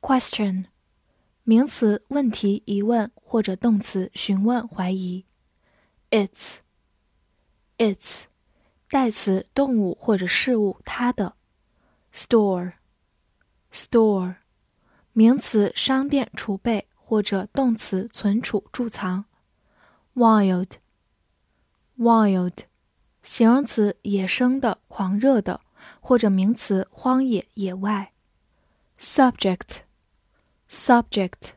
Question，名词，问题、疑问或者动词，询问、怀疑。Its，its，代词，动物或者事物，它的。Store，store，名词，商店、储备或者动词，存储、贮藏。Wild，wild，形容词，野生的、狂热的，或者名词，荒野、野外。Subject。Subject，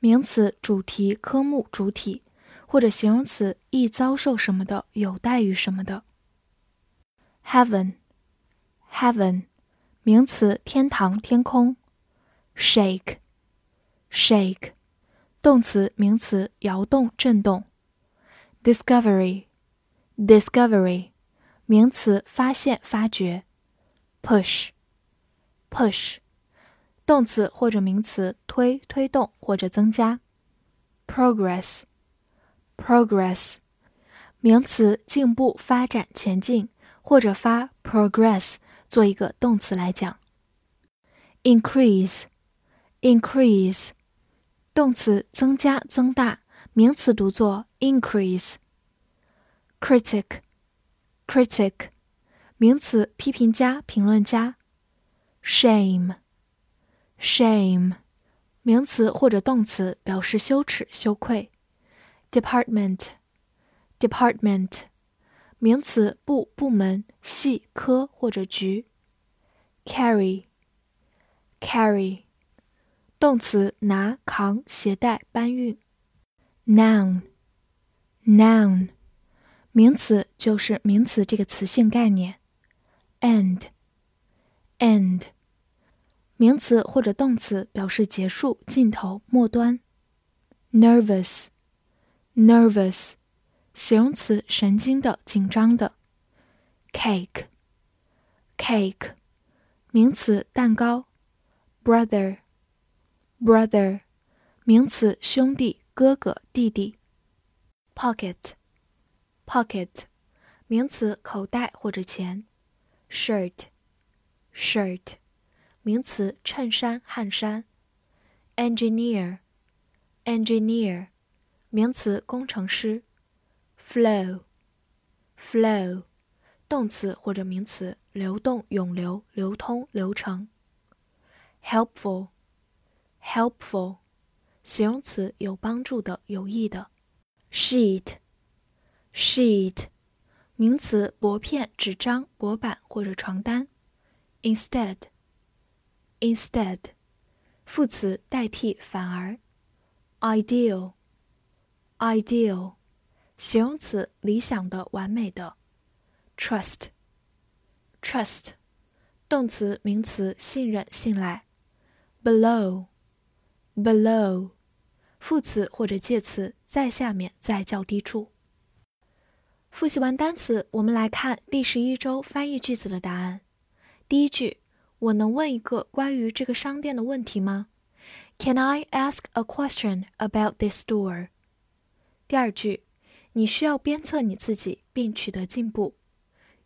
名词，主题、科目、主体，或者形容词，易遭受什么的，有待于什么的。Heaven，Heaven，名词，天堂、天空。Shake，Shake，动词、名词，摇动、震动。Discovery，Discovery，名词，发现、发掘。Push，Push。动词或者名词，推、推动或者增加。progress，progress，名词，进步、发展、前进，或者发 progress 做一个动词来讲。increase，increase，动词，增加、增大，名词读作 increase。critic，critic，名词，批评家、评论家。shame。Shame，名词或者动词，表示羞耻、羞愧。Department，department，名词，部、部门、系、科或者局。Carry，carry，动词，拿、扛、携带、搬运。Noun，noun，名词，就是名词这个词性概念。End，end。 名词或者动词表示结束、尽头、末端。nervous，nervous，形容词神经的、紧张的。cake，cake，名词蛋糕。brother，brother，名词兄弟、哥哥、弟弟。pocket，pocket，名词口袋或者钱。shirt，shirt。名词，衬衫、汗衫。engineer，engineer，名词，工程师。flow，flow，动词或者名词，流动、涌流、流通、流程。helpful，helpful，形容词，有帮助的、有益的。sheet，sheet，名词，薄片、纸张、薄板或者床单。instead。Instead，副词代替反而。Ideal，ideal，形容词理想的、完美的。Trust，trust，动词名词信任、信赖。Below，below，副词或者介词在下面、在较低处。复习完单词，我们来看第十一周翻译句子的答案。第一句。我能问一个关于这个商店的问题吗？Can I ask a question about this store？第二句，你需要鞭策你自己并取得进步。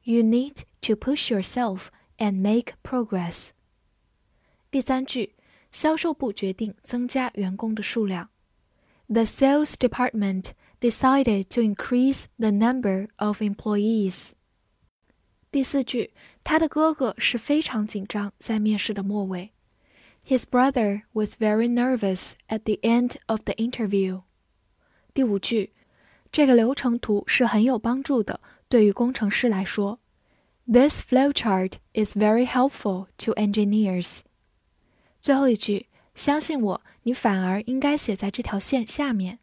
You need to push yourself and make progress。第三句，销售部决定增加员工的数量。The sales department decided to increase the number of employees。第四句， 他的哥哥是非常紧张，在面试的末尾。His brother was very nervous at the end of the interview。第五句，这个流程图是很有帮助的，对于工程师来说。This flowchart is very helpful to engineers。最后一句，相信我，你反而应该写在这条线下面。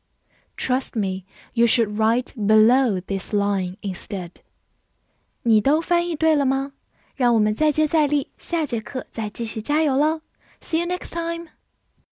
Trust me, you should write below this line instead。你都翻译对了吗？ 让我们再接再厉，下节课再继续加油喽！See you next time.